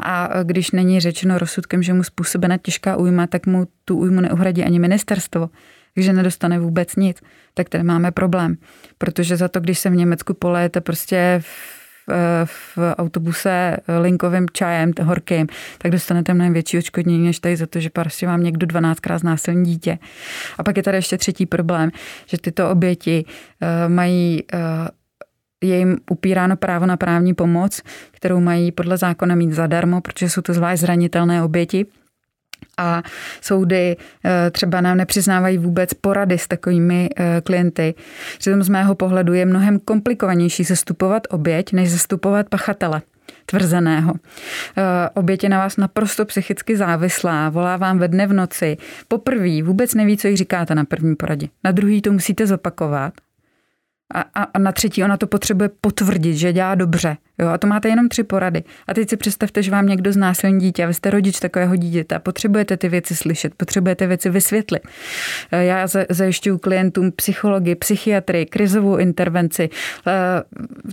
a když není řečeno rozsudkem, že mu způsobena těžká újma, tak mu tu újmu neuhradí ani ministerstvo takže nedostane vůbec nic, tak tady máme problém. Protože za to, když se v Německu polejete prostě v v autobuse linkovým čajem, horkým, tak dostanete mnohem větší očkodnění, než tady za to, že prostě vám někdo 12krát znásilní dítě. A pak je tady ještě třetí problém, že tyto oběti eh, mají eh, je jim upíráno právo na právní pomoc, kterou mají podle zákona mít zadarmo, protože jsou to zvlášť zranitelné oběti a soudy eh, třeba nám nepřiznávají vůbec porady s takovými eh, klienty. Přitom z mého pohledu je mnohem komplikovanější zastupovat oběť, než zastupovat pachatele tvrzeného. Eh, oběť je na vás naprosto psychicky závislá, volá vám ve dne v noci. Poprvé vůbec neví, co jí říkáte na první poradě. Na druhý to musíte zopakovat a, a, a na třetí ona to potřebuje potvrdit, že dělá dobře. Jo, a to máte jenom tři porady. A teď si představte, že vám někdo znásilní dítě a vy jste rodič takového dítěte a potřebujete ty věci slyšet, potřebujete věci vysvětlit. E, já zajišťuju klientům psychologii, psychiatrii, krizovou intervenci, e,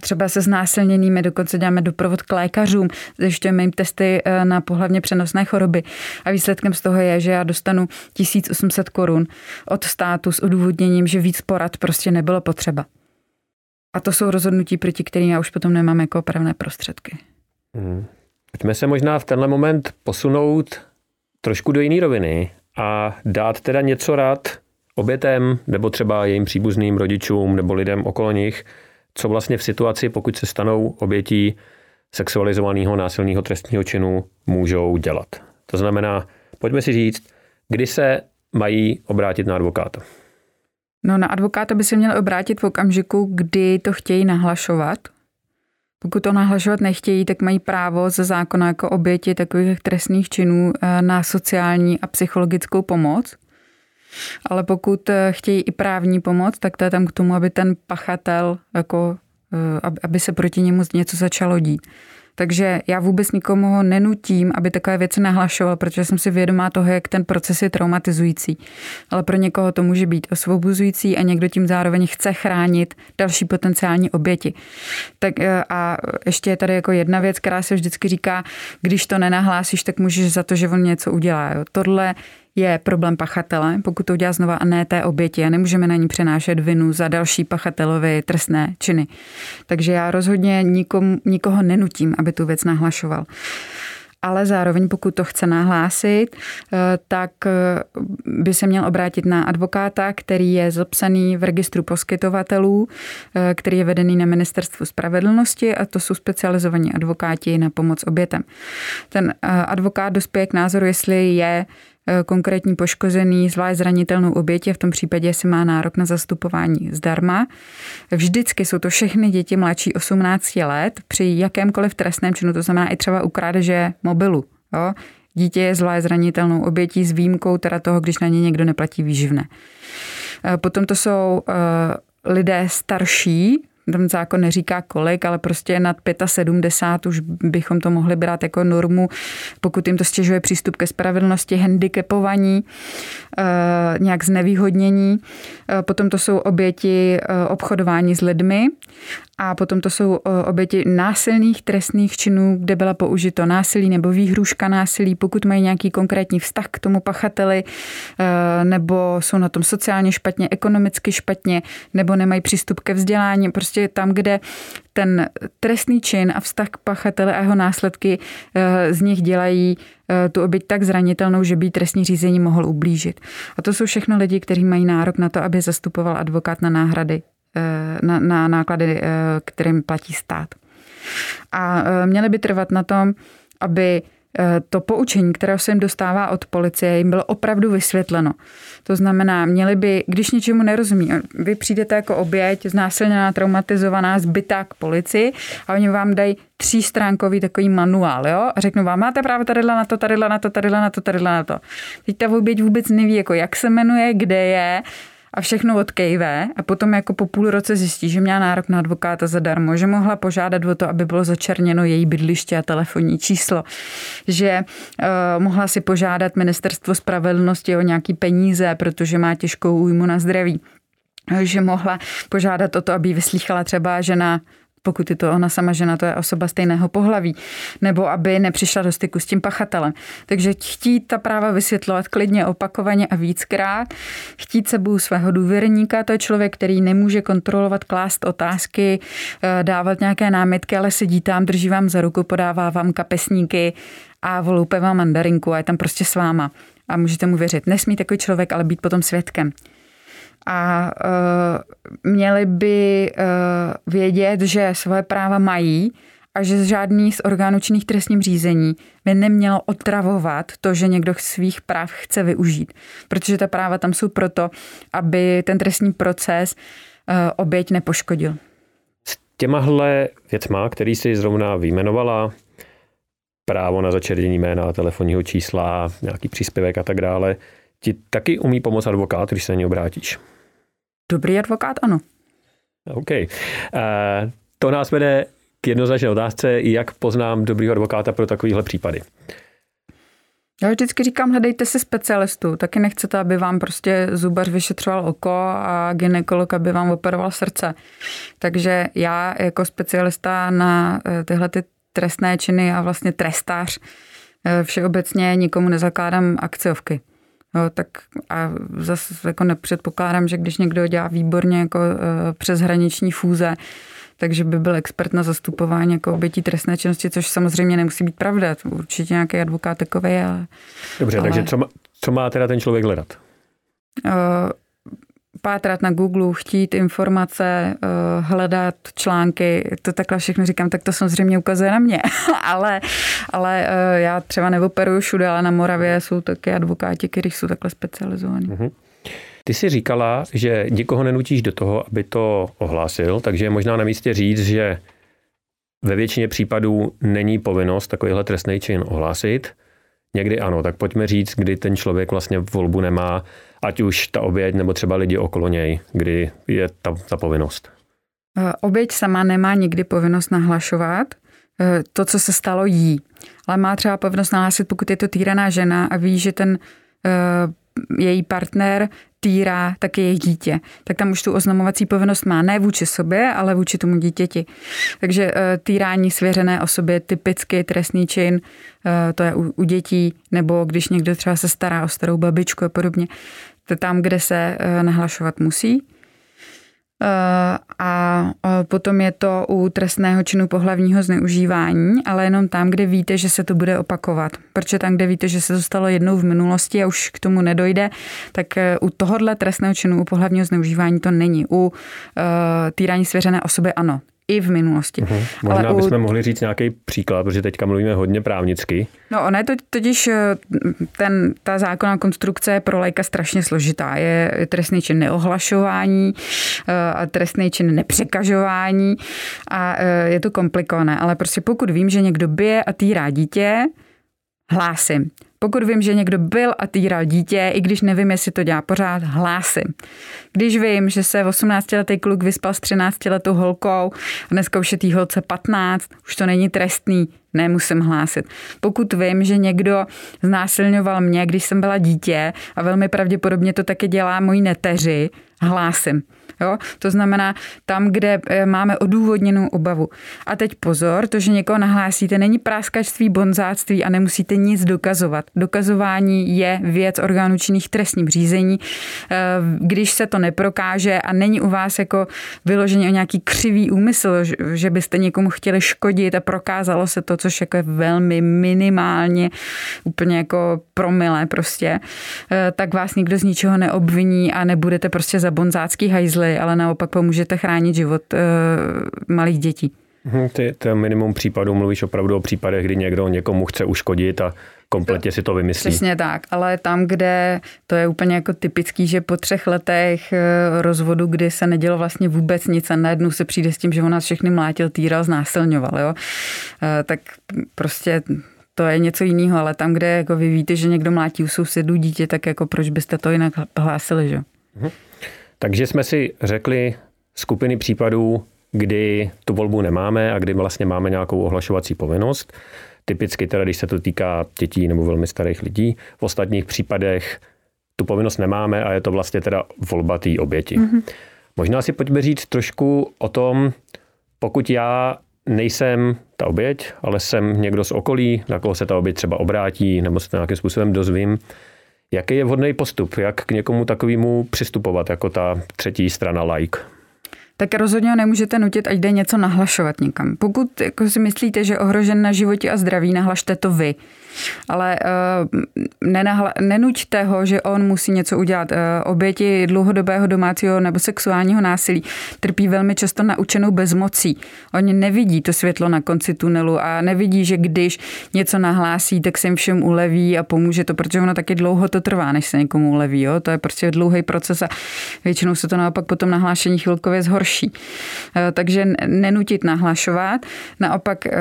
třeba se znásilněnými, dokonce děláme doprovod k lékařům, zajišťujeme jim testy e, na pohlavně přenosné choroby. A výsledkem z toho je, že já dostanu 1800 korun od státu s odůvodněním, že víc porad prostě nebylo potřeba. A to jsou rozhodnutí, proti kterým já už potom nemám jako opravné prostředky. Hmm. Pojďme se možná v tenhle moment posunout trošku do jiné roviny a dát teda něco rád obětem nebo třeba jejím příbuzným rodičům nebo lidem okolo nich, co vlastně v situaci, pokud se stanou obětí sexualizovaného násilného trestního činu, můžou dělat. To znamená, pojďme si říct, kdy se mají obrátit na advokáta. No na advokáta by se měl obrátit v okamžiku, kdy to chtějí nahlašovat. Pokud to nahlašovat nechtějí, tak mají právo ze zákona jako oběti takových trestných činů eh, na sociální a psychologickou pomoc. Ale pokud eh, chtějí i právní pomoc, tak to je tam k tomu, aby ten pachatel, jako, eh, aby se proti němu něco začalo dít. Takže já vůbec nikomu nenutím, aby takové věci nahlašoval, protože jsem si vědomá toho, jak ten proces je traumatizující. Ale pro někoho to může být osvobozující a někdo tím zároveň chce chránit další potenciální oběti. Tak eh, a ještě je tady jako jedna věc, která se vždycky říká, když to nenahlásíš, tak můžeš za to, že on něco udělá. Jo. Tohle je problém pachatele, pokud to udělá znova a ne té oběti a nemůžeme na ní přenášet vinu za další pachatelovi trestné činy. Takže já rozhodně nikom, nikoho nenutím, aby tu věc nahlašoval ale zároveň pokud to chce nahlásit, eh, tak eh, by se měl obrátit na advokáta, který je zapsaný v registru poskytovatelů, eh, který je vedený na ministerstvu spravedlnosti a to jsou specializovaní advokáti na pomoc obětem. Ten advokát dospěje k názoru, jestli je konkrétní poškozený, zvlášť zranitelnou oběti, v tom případě si má nárok na zastupování zdarma. Vždycky jsou to všechny děti mladší 18 let při jakémkoliv trestném činu, to znamená i třeba u mobilu. Jo? Dítě je zvlášť zranitelnou obětí s výjimkou teda toho, když na ně někdo neplatí výživné. Eh, potom to jsou eh, lidé starší, ten zákon neříká kolik, ale prostě nad 75 už bychom to mohli brát jako normu, pokud jim to stěžuje přístup ke spravedlnosti, handicapovaní, eh, nějak znevýhodnění. Eh, potom to jsou oběti eh, obchodování s lidmi a potom to jsou oběti násilných trestných činů, kde byla použito násilí nebo výhruška násilí, pokud mají nějaký konkrétní vztah k tomu pachateli, nebo jsou na tom sociálně špatně, ekonomicky špatně, nebo nemají přístup ke vzdělání. Prostě tam, kde ten trestný čin a vztah k pachateli a jeho následky z nich dělají tu oběť tak zranitelnou, že by trestní řízení mohl ublížit. A to jsou všechno lidi, kteří mají nárok na to, aby zastupoval advokát na náhrady Eh, na, na náklady, eh, kterým platí stát. A eh, měli by trvat na tom, aby to poučení, které se jim dostává od policie, jim bylo opravdu vysvětleno. To znamená, měli by, když něčemu nerozumí, vy přijdete jako oběť, znásilněná, traumatizovaná, zbytá k policii a oni vám dají třístránkový takový manuál, jo? A řeknu vám, máte právo tady na to, tady na to, tady na to, tady na to. Teď ta oběť vůbec neví, jako jak se jmenuje, kde je, a všechno odkejve a potom jako po půl roce zjistí, že měla nárok na advokáta zadarmo, že mohla požádat o to, aby bylo začerněno její bydliště a telefonní číslo, že uh, mohla si požádat ministerstvo spravedlnosti o nějaký peníze, protože má těžkou újmu na zdraví že mohla požádat o to, aby vyslýchala třeba žena pokud je to ona sama žena, to je osoba stejného pohlaví, nebo aby nepřišla do styku s tím pachatelem. Takže chtít ta práva vysvětlovat klidně, opakovaně a víckrát, chtít sebou svého důvěrníka, to je člověk, který nemůže kontrolovat, klást otázky, eh, dávat nějaké námitky, ale sedí tam, drží vám za ruku, podává vám kapesníky a voloupe vám mandarinku a je tam prostě s váma. A můžete mu věřit. Nesmí takový člověk ale být potom svědkem a uh, měli by uh, vědět, že svoje práva mají a že žádný z orgánů činných trestním řízení by nemělo otravovat to, že někdo svých práv chce využít. Protože ta práva tam jsou proto, aby ten trestní proces uh, oběť nepoškodil. S těmahle věcma, který si zrovna vyjmenovala, právo na začernění jména, telefonního čísla, nějaký příspěvek a tak dále, ti taky umí pomoct advokát, když se na ně obrátíš? Dobrý advokát, ano. OK. Uh, to nás vede k jednoznačné otázce, jak poznám dobrýho advokáta pro takovéhle případy. Já vždycky říkám, hledejte si specialistu. Taky nechcete, aby vám prostě zubař vyšetřoval oko a ginekolog, aby vám operoval srdce. Takže já jako specialista na eh, tyhle ty trestné činy a vlastně trestář eh, všeobecně nikomu nezakládám akciovky. Jo, tak a zase jako nepředpokládám, že když někdo dělá výborně jako uh, přeshraniční fůze, takže by byl expert na zastupování jako obětí trestné činnosti, což samozřejmě nemusí být pravda. Určitě nějaký advokát takový, ale... Dobře, ale, takže co má, co má teda ten člověk hledat? Pátrat na Google, chtít informace, eh, hledat články, to takhle všechno říkám, tak to samozřejmě ukazuje na mě. <laughs> ale, ale eh, já třeba neoperuju všude, ale na Moravě jsou taky advokáti, kteří jsou takhle specializovaní. Uh-huh. Ty jsi říkala, že nikoho nenutíš do toho, aby to ohlásil, takže je možná na místě říct, že ve většině případů není povinnost takovýhle trestný čin ohlásit. Někdy ano, tak pojďme říct, kdy ten člověk vlastně volbu nemá ať už ta oběť nebo třeba lidi okolo něj, kdy je ta, ta povinnost? Eh, oběť sama nemá nikdy povinnost nahlašovat eh, to, co se stalo jí. Ale má třeba povinnost nahlásit, pokud je to týraná žena a ví, že ten eh, její partner týrá taky jejich dítě. Tak tam už tu oznamovací povinnost má ne vůči sobě, ale vůči tomu dítěti. Takže týrání svěřené osobě typicky trestný čin, to je u, u dětí, nebo když někdo třeba se stará o starou babičku a podobně, tam, kde se eh, nahlašovat musí. Eh, a potom je to u trestného činu pohlavního zneužívání, ale jenom tam, kde víte, že se to bude opakovat. Protože tam, kde víte, že se to stalo jednou v minulosti a už k tomu nedojde, tak eh, u tohohle trestného činu, u pohlavního zneužívání to není. U týrání svěřené osoby ano i v minulosti. Uh-huh. Možná Ale bychom u... mohli říct nějaký příklad, protože teďka mluvíme hodně právnicky. No ono je to totiž, eh, ten, ta zákonná konstrukce je pro lajka strašně složitá. Je, je trestný čin neohlašování eh, a trestný čin nepřekažování a eh, je to komplikované. Ale prostě pokud vím, že někdo bije a týrá dítě, hlásím. Pokud vím, že někdo byl a týral dítě, i když nevím, jestli to dělá pořád, hlásím. Když vím, že se 18-letý kluk vyspal s 13-letou holkou a dneska už je tý holce 15, už to není trestný, nemusím hlásit. Pokud vím, že někdo znásilňoval mě, když jsem byla dítě a velmi pravděpodobně to také dělá moji neteři, hlásím. Jo? To znamená tam, kde eh, máme odůvodněnou obavu. A teď pozor, to, že někoho nahlásíte, není práskačství, bonzáctví a nemusíte nic dokazovat. Dokazování je věc orgánů činných trestním řízení. Eh, když se to neprokáže a není u vás jako vyloženě o nějaký křivý úmysl, že byste někomu chtěli škodit a prokázalo se to, což jako je velmi minimálně, úplně jako promile prostě, eh, tak vás nikdo z ničeho neobviní a nebudete prostě za bonzácký hajzly ale naopak pomůžete chránit život uh, malých dětí. Mhm, ty, minimum případů, mluvíš opravdu o případech, kdy někdo někomu chce uškodit a kompletně si to vymyslí. Přesně tak, ale tam, kde to je úplně jako typický, že po třech letech eh, rozvodu, kdy se nedělo vlastně vůbec nic a najednou se přijde s tím, že on nás všechny mlátil, týral, znásilňoval, jo? Eh, tak prostě to je něco jiného, ale tam, kde jako vy víte, že někdo mlátí u sousedů dítě, tak jako proč byste to jinak hlásili, že? Mhm. Takže jsme si řekli skupiny případů, kdy tu volbu nemáme a kdy vlastně máme nějakou ohlašovací povinnost. Typicky teda, když se to týká dětí nebo velmi starých lidí. V ostatních případech tu povinnost nemáme a je to vlastně teda volba té oběti. Mm-hmm. Možná si pojďme říct trošku o tom, pokud já nejsem ta oběť, ale jsem někdo z okolí, na koho se ta oběť třeba obrátí nebo se to nějakým způsobem dozvím, Jaký je vhodný postup? Jak k někomu takovému přistupovat jako ta třetí strana like? Tak rozhodně ho nemůžete nutit, ať jde něco nahlašovat někam. Pokud jako si myslíte, že ohrožen na životě a zdraví, nahlašte to vy ale uh, nenahla, nenuďte ho, že on musí něco udělat. Uh, oběti dlouhodobého domácího nebo sexuálního násilí trpí velmi často naučenou bezmocí. Oni nevidí to světlo na konci tunelu a nevidí, že když něco nahlásí, tak se jim všem uleví a pomůže to, protože ono taky dlouho to trvá, než se někomu uleví. Jo? To je prostě dlouhý proces a většinou se to naopak potom nahlášení chvilkově zhorší. Uh, takže nenutit nahlašovat, naopak uh,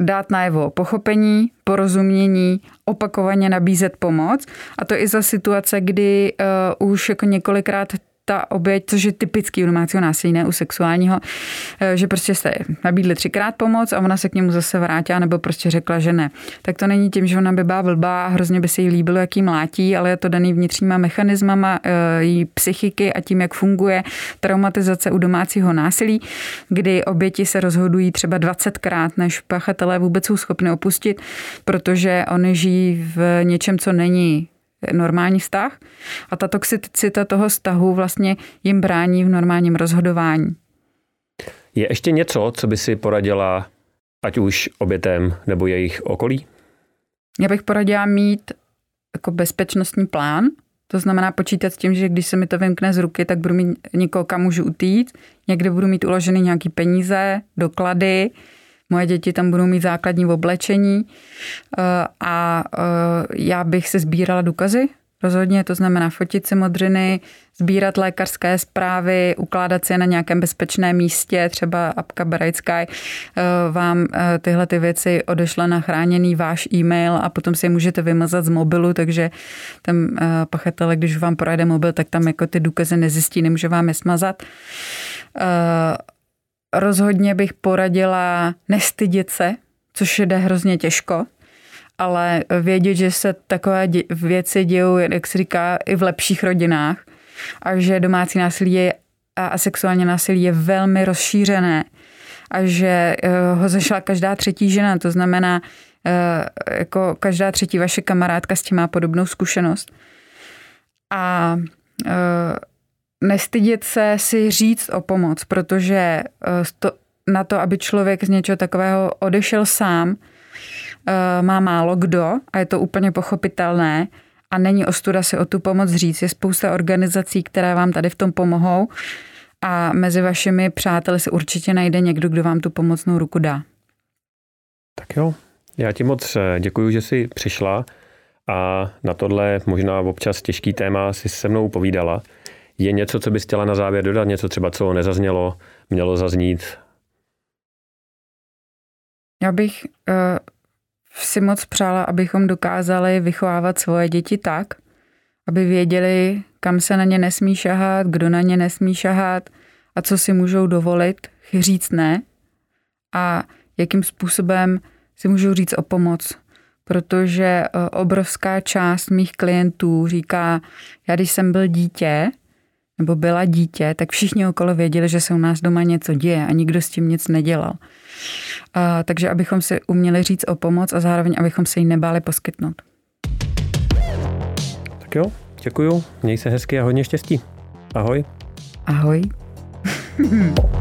dát najevo pochopení, porozumění, opakovaně nabízet pomoc. A to i za situace, kdy uh, už jako několikrát ta oběť, což je typický u domácího násilí, ne u sexuálního, eh, že prostě jste nabídli třikrát pomoc a ona se k němu zase vrátila nebo prostě řekla, že ne. Tak to není tím, že ona by byla vlbá a hrozně by se jí líbilo, jak jí mlátí, ale je to daný vnitřníma mechanismama eh, její psychiky a tím, jak funguje traumatizace u domácího násilí, kdy oběti se rozhodují třeba 20krát, než pachatelé vůbec jsou schopni opustit, protože oni žijí v něčem, co není normální vztah a ta toxicita toho vztahu vlastně jim brání v normálním rozhodování. Je ještě něco, co by si poradila ať už obětem nebo jejich okolí? Já bych poradila mít jako bezpečnostní plán, to znamená počítat s tím, že když se mi to vymkne z ruky, tak budu mít někoho, kam můžu utít, někde budu mít uloženy nějaké peníze, doklady, Moje děti tam budou mít základní oblečení eh, a eh, já bych se sbírala důkazy. Rozhodně to znamená fotit si modřiny, sbírat lékařské zprávy, ukládat si je na nějakém bezpečném místě, třeba apka Bright Sky eh, vám tyhle ty věci odešle na chráněný váš e-mail a potom si je můžete vymazat z mobilu, takže ten pachatel, když vám projede mobil, tak tam jako ty důkazy nezjistí, nemůže vám je smazat rozhodně bych poradila nestydět se, což jde hrozně těžko, ale vědět, že se takové věci dějou, jak se říká, i v lepších rodinách a že domácí násilí je, a sexuální násilí je velmi rozšířené a že eh, ho zašla každá třetí žena, to znamená, eh, jako každá třetí vaše kamarádka s tím má podobnou zkušenost. A eh, nestydět se si říct o pomoc, protože eh, na to, aby člověk z něčeho takového odešel sám, eh, má málo kdo a je to úplně pochopitelné a není ostuda si o tu pomoc říct. Je spousta organizací, které vám tady v tom pomohou a mezi vašimi přáteli se určitě najde někdo, kdo vám tu pomocnou ruku dá. Tak jo, já ti moc eh, děkuji, že jsi přišla a na tohle možná občas těžký téma si se mnou povídala. Je něco, co bys chtěla na závěr dodat? Něco třeba, co nezaznělo, mělo zaznít? Já bych uh, si moc přála, abychom dokázali vychovávat svoje děti tak, aby věděli, kam se na ně nesmí šahat, kdo na ně nesmí šahat a co si můžou dovolit říct ne a jakým způsobem si můžou říct o pomoc. Protože eh, obrovská část mých klientů říká, já když jsem byl dítě, nebo byla dítě, tak všichni okolo věděli, že se u nás doma něco děje a nikdo s tím nic nedělal. A, takže abychom si uměli říct o pomoc a zároveň abychom se jí nebáli poskytnout. Tak jo, děkuju, měj se hezky a hodně štěstí. Ahoj. Ahoj. <laughs>